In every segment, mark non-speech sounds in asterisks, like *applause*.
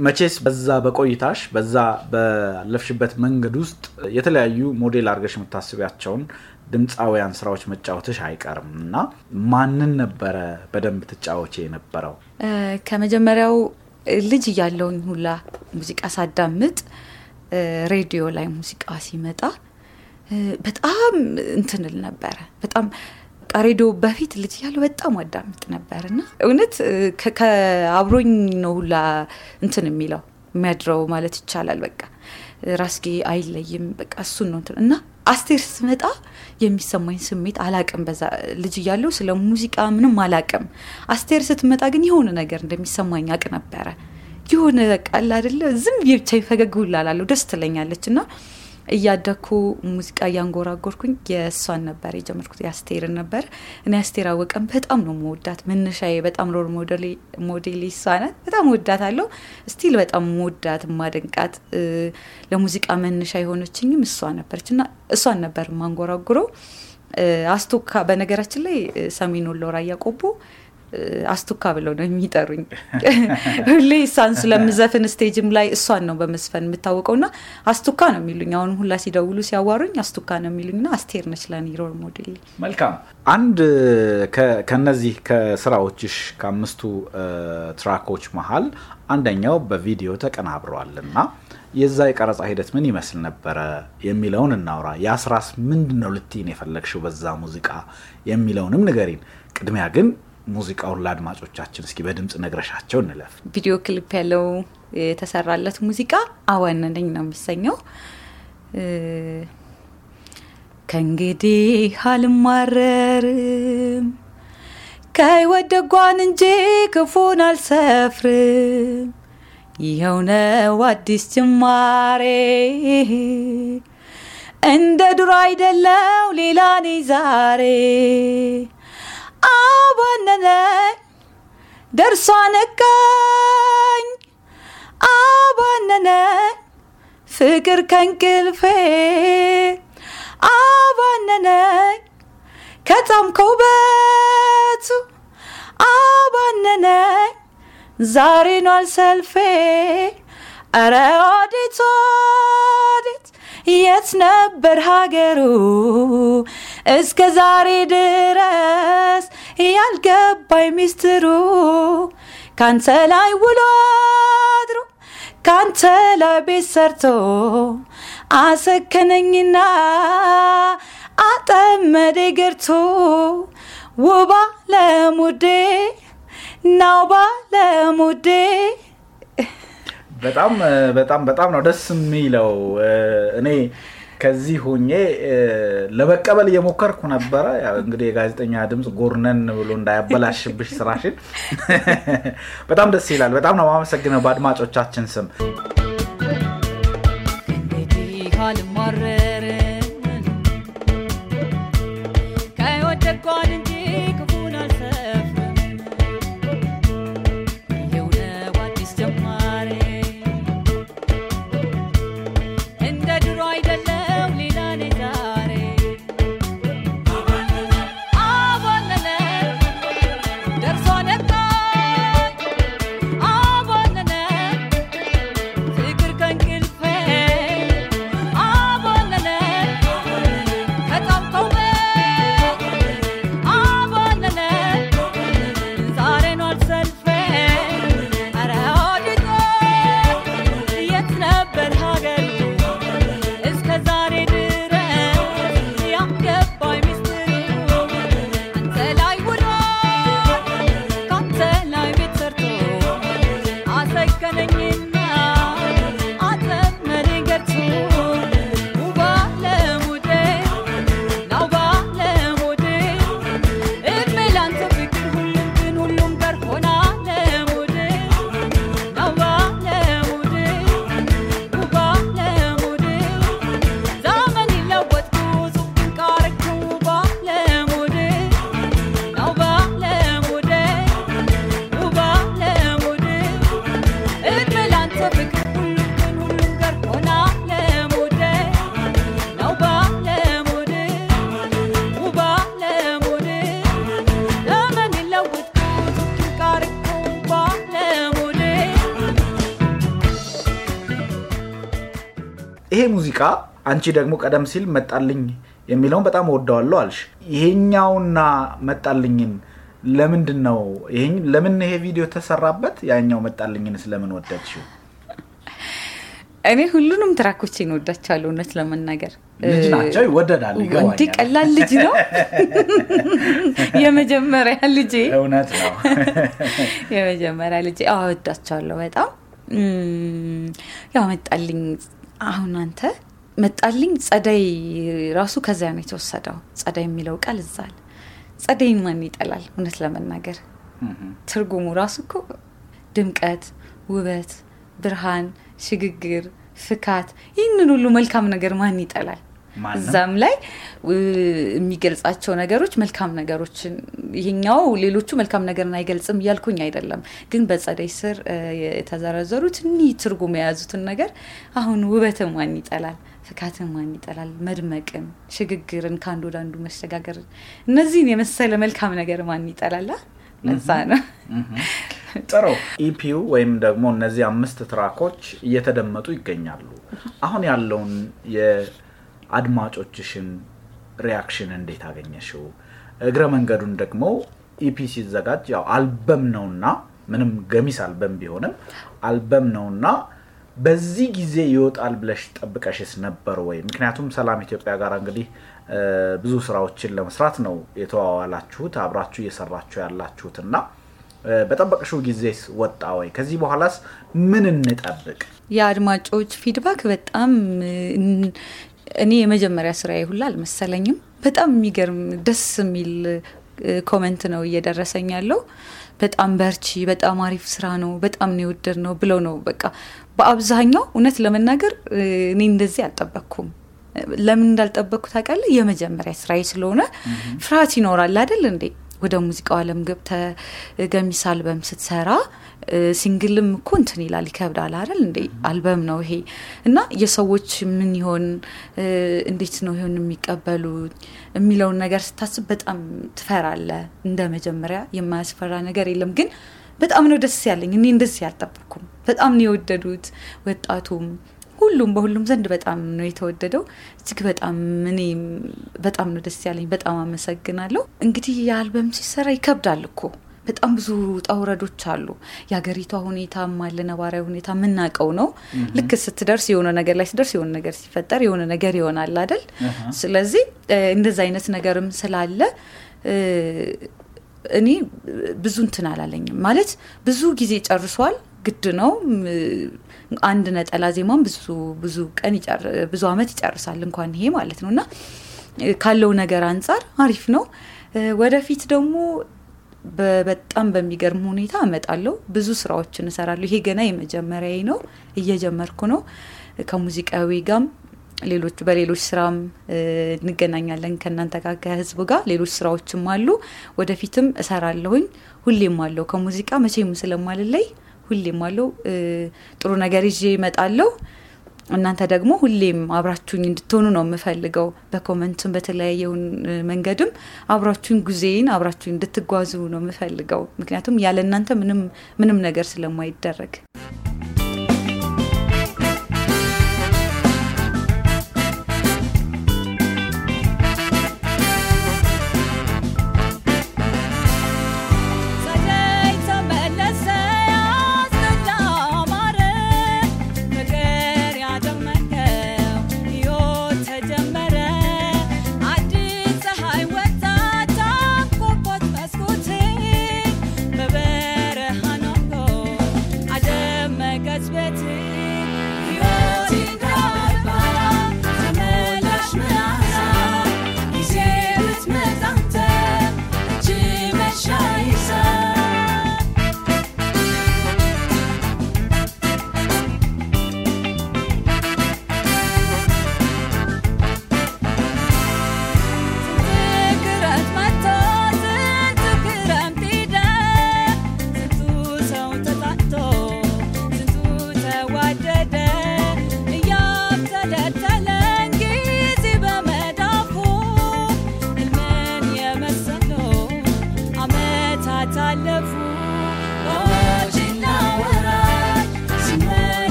መቼስ በዛ በቆይታሽ በዛ ባለፍሽበት መንገድ ውስጥ የተለያዩ ሞዴል አድርገሽ የምታስቢያቸውን ድምፃውያን ስራዎች መጫወትሽ አይቀርም እና ማንን ነበረ በደንብ ትጫወቼ የነበረው? ከመጀመሪያው ልጅ እያለውኝ ሁላ ሙዚቃ ሳዳምጥ ሬዲዮ ላይ ሙዚቃ ሲመጣ በጣም እንትንል ነበረ። በጣም በቃ ሬዲዮ በፊት ልጅ እያለሁ በጣም አዳምጥ ነበር እና እውነት ከአብሮኝ ነው ሁላ እንትን የሚለው የሚያድረው ማለት ይቻላል። በቃ ራስጌ አይለይም። በቃ እሱን ነው እና አስቴር ስትመጣ የሚሰማኝ ስሜት አላቅም። በዛ ልጅ እያለሁ ስለ ሙዚቃ ምንም አላቅም። አስቴር ስትመጣ ግን የሆነ ነገር እንደሚሰማኝ አቅ ነበረ። የሆነ አለ አይደለ ዝም ብቻ ፈገግ ሁላ እላለሁ። ደስ ትለኛለች እና እያደኩ ሙዚቃ እያንጎራጎርኩኝ የእሷን ነበር የጀመርኩት የአስቴርን ነበር። እኔ አስቴር አወቀን በጣም ነው መወዳት። መነሻዬ በጣም role model እሷ ናት። በጣም ወዳት አለው still በጣም መወዳት ማደንቃት ለሙዚቃ መነሻ የሆነችኝም እሷ ነበረች እና እሷን ነበር ማንጎራጉረው። አስቶካ በነገራችን ላይ ሰሜን ወሎ ራያ ቆቦ አስቱካ ብለው ነው የሚጠሩኝ። ሁሌ እሷን ስለምዘፍን stage ም ላይ እሷን ነው በመስፈን የምታወቀው እና አስቱካ ነው የሚሉኝ። አሁን ሁላ ሲደውሉ ሲያዋሩኝ አስቱካ ነው የሚሉኝ እና አስቴር ነች ለኔ role model። መልካም አንድ ከነዚህ ከስራዎችሽ ከአምስቱ ትራኮች መሀል አንደኛው በቪዲዮ ተቀናብረዋል እና የዛ የቀረጻ ሂደት ምን ይመስል ነበረ የሚለውን እናውራ። የአስራስ ምንድን ነው ልትይን የፈለግሽው በዛ ሙዚቃ የሚለውንም ንገሪን። ቅድሚያ ግን ሙዚቃውን ለአድማጮቻችን እስኪ በድምፅ ነግረሻቸው እንለፍ። ቪዲዮ ክሊፕ ያለው የተሰራለት ሙዚቃ አዋነነኝ ነው የሚሰኘው። ከእንግዲህ አልማረርም ከህይወት ደጓን እንጂ ክፉን አልሰፍርም። ይኸው ነው አዲስ ጅማሬ እንደ ድሮ አይደለው ሌላ ነኝ ዛሬ አባነነኝ ደርሷ ነካኝ አባነነኝ ፍቅር ከእንቅልፌ። አባነነኝ ከጣምከው በቱ አባነነኝ ዛሬ ኗል ሰልፌ አረ ወዴት ወዴት የት ነበር ሀገሩ? እስከ ዛሬ ድረስ ያልገባኝ ሚስጥሩ ካንተ ላይ ውሎ አድሮ ካንተ ላይ ቤት ሰርቶ አሰከነኝና አጠመደ ገርቶ ውባ ለሙዴ ናውባ ለሙዴ በጣም በጣም በጣም ነው ደስ የሚለው። እኔ ከዚህ ሁኜ ለመቀበል እየሞከርኩ ነበረ። እንግዲህ የጋዜጠኛ ድምፅ ጎርነን ብሎ እንዳያበላሽብሽ ስራሽን። *laughs* በጣም ደስ ይላል። በጣም ነው የማመሰግነው በአድማጮቻችን ስም። እንግዲህ አልማረርም ሙዚቃ አንቺ ደግሞ ቀደም ሲል መጣልኝ የሚለውን በጣም ወደዋለሁ አልሽ። ይሄኛውና መጣልኝን ለምንድን ነው ለምን ይሄ ቪዲዮ ተሰራበት? ያኛው መጣልኝን ስለምን ወደድሽው? እኔ ሁሉንም ትራኮቼን ወዳቸዋለሁ እውነት ለመናገር ልጅ ናቸው ይወደዳል፣ እንዲ ቀላል ልጅ ነው የመጀመሪያ ልጄ እውነት ነው። የመጀመሪያ ልጄ አዎ ወዳቸዋለሁ በጣም ያው መጣልኝ አሁን አንተ መጣልኝ ጸደይ ራሱ ከዚያ ነው የተወሰደው። ጸደይ የሚለው ቃል እዛል ጸደይን ማን ይጠላል? እውነት ለመናገር ትርጉሙ ራሱ እኮ ድምቀት ውበት ብርሃን ሽግግር ፍካት ይህንን ሁሉ መልካም ነገር ማን ይጠላል እዛም ላይ የሚገልጻቸው ነገሮች መልካም ነገሮችን ይሄኛው ሌሎቹ መልካም ነገርን አይገልጽም እያልኩኝ አይደለም። ግን በጸደይ ስር የተዘረዘሩት እኒህ ትርጉም የያዙትን ነገር አሁን ውበትን ማን ይጠላል ፍካትን ማን ይጠላል መድመቅን ሽግግርን ከአንዱ ወደ አንዱ መሸጋገርን እነዚህን የመሰለ መልካም ነገር ማን ይጠላል? አ? ለዛ ነው። ጥሩ። EP ዩ ወይም ደግሞ እነዚህ አምስት track ኦች እየተደመጡ ይገኛሉ። አሁን ያለውን የአድማጮችሽን reaction እንዴት አገኘሽው? እግረ መንገዱን ደግሞ EP ሲዘጋጅ ያው አልበም ነውና ምንም ገሚስ አልበም ቢሆንም አልበም ነውና በዚህ ጊዜ ይወጣል ብለሽ ጠብቀሽስ ነበር ወይ? ምክንያቱም ሰላም ኢትዮጵያ ጋር እንግዲህ ብዙ ስራዎችን ለመስራት ነው የተዋዋላችሁት አብራችሁ እየሰራችሁ ያላችሁት እና በጠበቅሽው ጊዜስ ወጣ ወይ? ከዚህ በኋላስ ምን እንጠብቅ? የአድማጮች feedback በጣም እኔ የመጀመሪያ ስራዬ ሁላ አልመሰለኝም። በጣም የሚገርም ደስ የሚል comment ነው እየደረሰኝ ያለው። በጣም በርቺ፣ በጣም አሪፍ ስራ ነው፣ በጣም ነው የወደድነው ብለው ነው በቃ በአብዛኛው እውነት ለመናገር እኔ እንደዚህ አልጠበቅኩም። ለምን እንዳልጠበቅኩ ታውቃለህ? የመጀመሪያ ስራዬ ስለሆነ ፍርሃት ይኖራል አይደል እንዴ? ወደ ሙዚቃው ዓለም ገብተህ ገሚስ አልበም ስትሰራ single ም እኮ እንትን ይላል ይከብዳል አይደል እንዴ? አልበም ነው ይሄ እና የሰዎች ምን ይሆን እንዴት ነው ይሆን የሚቀበሉ የሚለውን ነገር ስታስብ በጣም ትፈራለ። እንደ መጀመሪያ የማያስፈራ ነገር የለም ግን በጣም ነው ደስ ያለኝ። እኔ እንደዚህ አልጠበቅኩም። በጣም ነው የወደዱት ወጣቱም ሁሉም በሁሉም ዘንድ በጣም ነው የተወደደው። እጅግ በጣም እኔ በጣም ነው ደስ ያለኝ። በጣም አመሰግናለሁ። እንግዲህ የአልበም ሲሰራ ይከብዳል እኮ በጣም ብዙ ውጣ ውረዶች አሉ። የሀገሪቷ ሁኔታም አለ፣ ነባራዊ ሁኔታ የምናውቀው ነው። ልክ ስትደርስ የሆነ ነገር ላይ ሲደርስ የሆነ ነገር ሲፈጠር የሆነ ነገር ይሆናል አይደል? ስለዚህ እንደዚ አይነት ነገርም ስላለ እኔ ብዙ እንትን አላለኝም ማለት ብዙ ጊዜ ጨርሷል። ግድ ነው። አንድ ነጠላ ዜማም ብዙ ብዙ ቀን ብዙ አመት ይጨርሳል እንኳን ይሄ ማለት ነው እና ካለው ነገር አንጻር አሪፍ ነው። ወደፊት ደግሞ በጣም በሚገርም ሁኔታ እመጣለሁ። ብዙ ስራዎችን እሰራለሁ። ይሄ ገና የመጀመሪያዬ ነው፣ እየጀመርኩ ነው። ከሙዚቃዊ ጋም ሌሎች በሌሎች ስራም እንገናኛለን ከእናንተ ጋር ከህዝቡ ጋር ሌሎች ስራዎችም አሉ። ወደፊትም እሰራለሁኝ። ሁሌም አለው ከሙዚቃ መቼም ስለማልለይ ሁሌም አለው። ጥሩ ነገር ይዤ እመጣለሁ። እናንተ ደግሞ ሁሌም አብራችሁኝ እንድትሆኑ ነው የምፈልገው። በኮመንትም በተለያየ መንገድም አብራችሁኝ ጉዜን አብራችሁኝ እንድትጓዙ ነው የምፈልገው። ምክንያቱም ያለ እናንተ ምንም ነገር ስለማይደረግ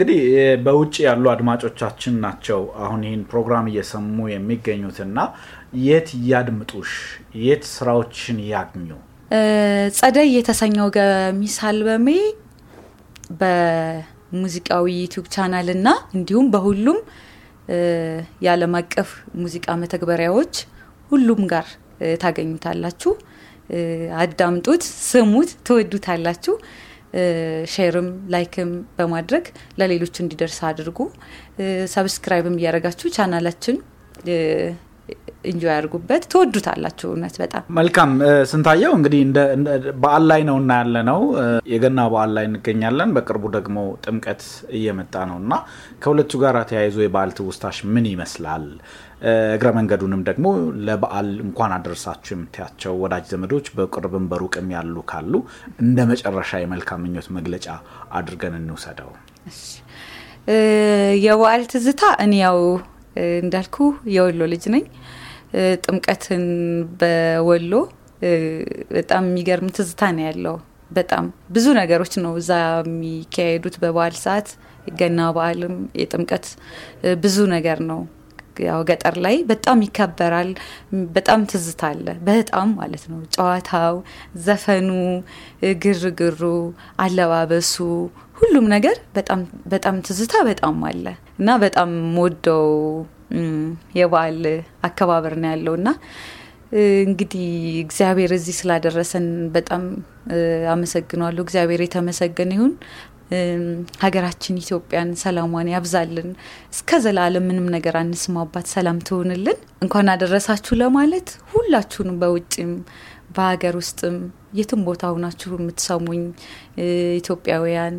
እንግዲህ በውጭ ያሉ አድማጮቻችን ናቸው አሁን ይህን ፕሮግራም እየሰሙ የሚገኙትና የት ያድምጡሽ? የት ስራዎችን ያግኙ? ጸደይ የተሰኘው ገሚስ አልበሜ በሙዚቃዊ ዩቲዩብ ቻናል እና እንዲሁም በሁሉም የዓለም አቀፍ ሙዚቃ መተግበሪያዎች ሁሉም ጋር ታገኙታላችሁ። አዳምጡት፣ ስሙት፣ ትወዱታላችሁ። share ም like ም በማድረግ ለሌሎች እንዲደርስ አድርጉ። subscribe ም እያደረጋችሁ channel ኣችን enjoy ያድርጉበት። ትወዱታላችሁ። እውነት በጣም መልካም። ስንታየሁ እንግዲህ በዓል ላይ ነው እና ያለ ነው የገና በዓል ላይ እንገኛለን። በቅርቡ ደግሞ ጥምቀት እየመጣ ነው እና ከሁለቱ ጋር ተያይዞ የበዓል ትውስታሽ ምን ይመስላል? እግረ መንገዱንም ደግሞ ለበዓል እንኳን አደረሳችሁ የምታያቸው ወዳጅ ዘመዶች በቅርብም በሩቅም ያሉ ካሉ እንደ መጨረሻ የመልካም ምኞት መግለጫ አድርገን እንውሰደው። የበዓል ትዝታ እኔ ያው እንዳልኩ የወሎ ልጅ ነኝ። ጥምቀትን በወሎ በጣም የሚገርም ትዝታ ነው ያለው። በጣም ብዙ ነገሮች ነው እዛ የሚካሄዱት በበዓል ሰዓት፣ ገና በዓልም የጥምቀት ብዙ ነገር ነው ያው ገጠር ላይ በጣም ይከበራል። በጣም ትዝታ አለ። በጣም ማለት ነው። ጨዋታው፣ ዘፈኑ፣ ግርግሩ፣ አለባበሱ፣ ሁሉም ነገር በጣም በጣም ትዝታ በጣም አለ እና በጣም ወደው የበዓል አከባበር ነው ያለው እና እንግዲህ እግዚአብሔር እዚህ ስላደረሰን በጣም አመሰግነዋለሁ። እግዚአብሔር የተመሰገነ ይሁን። ሀገራችን ኢትዮጵያን ሰላሟን ያብዛልን። እስከ ዘላለም ምንም ነገር አንስማባት፣ ሰላም ትሆንልን። እንኳን አደረሳችሁ ለማለት ሁላችሁንም በውጭም በሀገር ውስጥም የትም ቦታ ሁናችሁ የምትሰሙኝ ኢትዮጵያውያን፣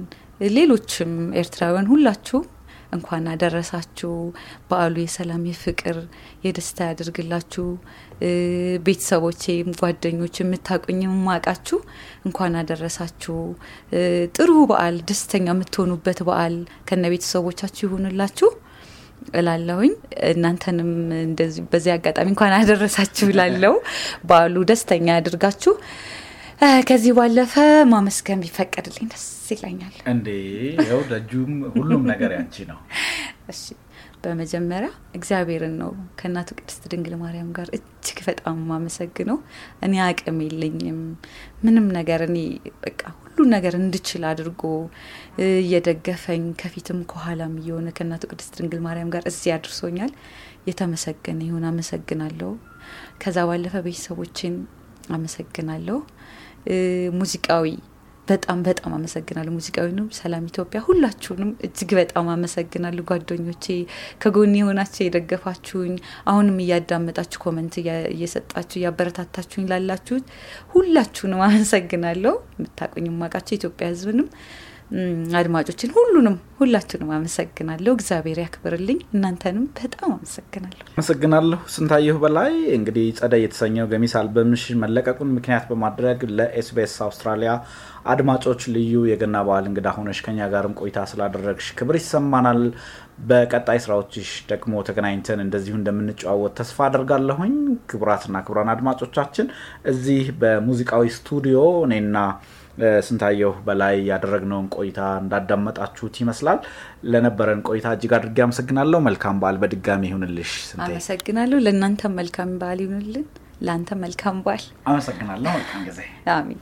ሌሎችም ኤርትራውያን ሁላችሁም እንኳን አደረሳችሁ። በዓሉ የሰላም የፍቅር የደስታ ያደርግላችሁ። ቤተሰቦቼም ጓደኞች የምታቁኝ የማቃችሁ እንኳን አደረሳችሁ። ጥሩ በዓል ደስተኛ የምትሆኑበት በዓል ከነ ቤተሰቦቻችሁ ይሁንላችሁ እላለሁኝ። እናንተንም እንደዚህ በዚህ አጋጣሚ እንኳን አደረሳችሁ ላለው በዓሉ ደስተኛ ያድርጋችሁ። ከዚህ ባለፈ ማመስገን ቢፈቀድልኝ ደስ ይለኛል። እንዴ ይኸው ደጁም ሁሉም ነገር ያንቺ ነው። *laughs* እሺ በመጀመሪያ እግዚአብሔርን ነው ከእናቱ ቅድስት ድንግል ማርያም ጋር እጅግ በጣም የማመሰግነው። እኔ አቅም የለኝም ምንም ነገር እኔ በቃ ሁሉ ነገር እንድችል አድርጎ እየደገፈኝ ከፊትም ከኋላም እየሆነ ከእናቱ ቅድስት ድንግል ማርያም ጋር እዚህ አድርሶኛል። የተመሰገነ ይሁን፣ አመሰግናለሁ። ከዛ ባለፈ ቤተሰቦችን አመሰግናለሁ። ሙዚቃዊ በጣም በጣም አመሰግናለሁ። ሙዚቃዊ ነው ሰላም ኢትዮጵያ ሁላችሁንም እጅግ በጣም አመሰግናለሁ። ጓደኞቼ ከጎን የሆናችሁ የደገፋችሁኝ፣ አሁንም እያዳመጣችሁ comment እየሰጣችሁ እያበረታታችሁኝ ላላችሁት ሁላችሁንም አመሰግናለሁ። የምታቁኝ ማቃቸው ኢትዮጵያ ሕዝብንም አድማጮችን ሁሉንም ሁላችሁንም አመሰግናለሁ። እግዚአብሔር ያክብርልኝ። እናንተንም በጣም አመሰግናለሁ። አመሰግናለሁ። ስንታየሁ በላይ እንግዲህ ጸደይ የተሰኘው ገሚስ አልበምሽ መለቀቁን ምክንያት በማድረግ ለኤስቢኤስ አውስትራሊያ አድማጮች ልዩ የገና በዓል እንግዳ ሆነሽ ከኛ ጋርም ቆይታ ስላደረግሽ ክብር ይሰማናል። በቀጣይ ስራዎችሽ ደግሞ ተገናኝተን እንደዚሁ እንደምንጨዋወት ተስፋ አደርጋለሁኝ። ክቡራትና ክቡራን አድማጮቻችን እዚህ በሙዚቃዊ ስቱዲዮ እኔና ስንታየሁ በላይ ያደረግነውን ቆይታ እንዳዳመጣችሁት ይመስላል። ለነበረን ቆይታ እጅግ አድርጌ አመሰግናለሁ። መልካም በዓል በድጋሚ ይሁንልሽ። አመሰግናለሁ። ለእናንተም መልካም በዓል ይሁንልን። ለአንተ መልካም በዓል። አመሰግናለሁ። መልካም ጊዜ። አሚን።